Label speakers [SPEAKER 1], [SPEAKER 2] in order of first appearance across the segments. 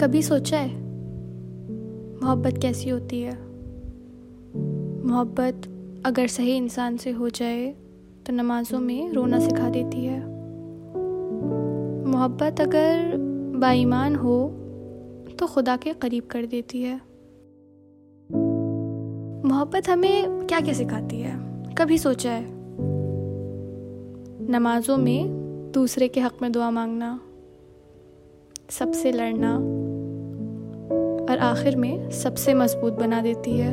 [SPEAKER 1] कभी सोचा है? मोहब्बत कैसी होती है? मोहब्बत अगर सही इंसान से हो जाए तो नमाज़ों में रोना सिखा देती है। मोहब्बत अगर बाईमान हो तो खुदा के करीब कर देती है। मोहब्बत हमें क्या क्या सिखाती है? कभी सोचा है? नमाज़ों में दूसरे के हक़ में दुआ मांगना, सबसे लड़ना और आखिर में सबसे मज़बूत बना देती है।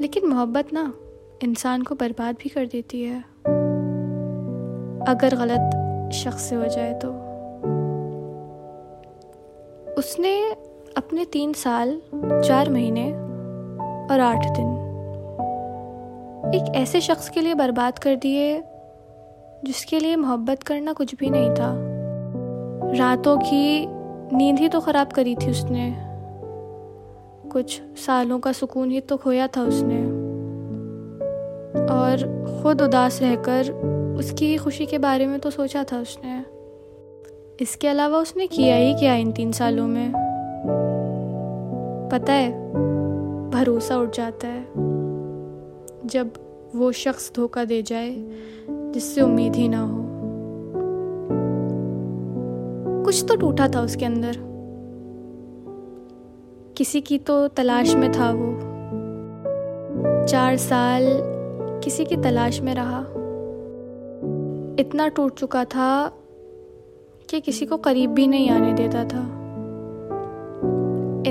[SPEAKER 1] लेकिन मोहब्बत ना इंसान को बर्बाद भी कर देती है। अगर गलत शख्स से हो जाए तो। उसने अपने तीन साल, चार महीने और आठ दिन एक ऐसे शख्स के लिए बर्बाद कर दिए जिसके लिए मोहब्बत करना कुछ भी नहीं था। रातों की नींद ही तो ख़राब करी थी उसने। कुछ सालों का सुकून ही तो खोया था उसने। और ख़ुद उदास रहकर उसकी खुशी के बारे में तो सोचा था उसने। इसके अलावा उसने किया ही क्या इन तीन सालों में? पता है, भरोसा उठ जाता है। जब वो शख्स धोखा दे जाए, जिससे उम्मीद ही ना हो। कुछ तो टूटा था उसके अंदर। किसी की तो तलाश में था वो। चार साल किसी की तलाश में रहा। इतना टूट चुका था कि किसी को करीब भी नहीं आने देता था।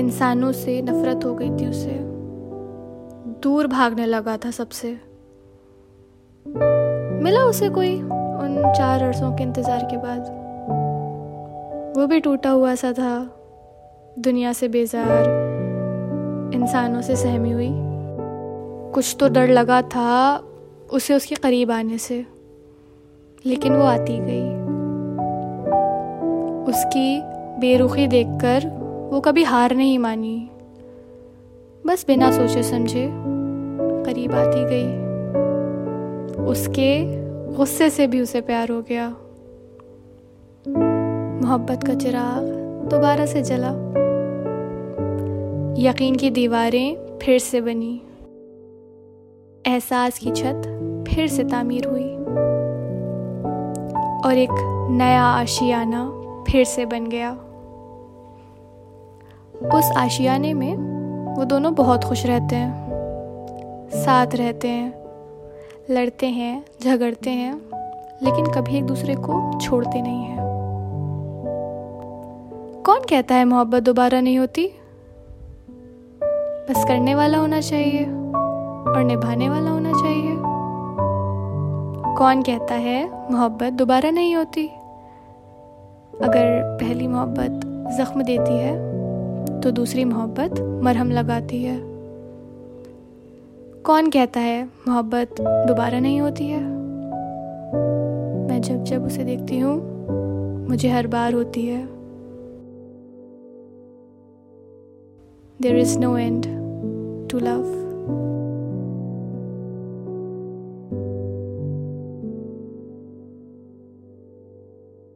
[SPEAKER 1] इंसानों से नफरत हो गई थी उसे। दूर भागने लगा था सबसे। मिला उसे कोई उन चार अरसों के इंतज़ार के बाद। वो भी टूटा हुआ सा था। दुनिया से बेजार, इंसानों से सहमी हुई। कुछ तो डर लगा था उसे उसके करीब आने से, लेकिन वो आती गई। उसकी बेरुखी देखकर वो कभी हार नहीं मानी। बस बिना सोचे समझे करीब आती गई। उसके गुस्से से भी उसे प्यार हो गया। मोहब्बत का चिराग दोबारा से जला। यकीन की दीवारें फिर से बनी। एहसास की छत फिर से तामीर हुई। और एक नया आशियाना फिर से बन गया। उस आशियाने में वो दोनों बहुत खुश रहते हैं। साथ रहते हैं, लड़ते हैं, झगड़ते हैं, लेकिन कभी एक दूसरे को छोड़ते नहीं हैं। कहता है, मोहब्बत दोबारा नहीं होती। बस करने वाला होना चाहिए और निभाने वाला होना चाहिए। कौन कहता है, मोहब्बत दोबारा नहीं होती? अगर पहली मोहब्बत जख्म देती है तो दूसरी मोहब्बत मरहम लगाती है। कौन कहता है, मोहब्बत दोबारा नहीं होती है? मैं जब जब उसे देखती हूँ, मुझे हर बार होती है। There is no end to love.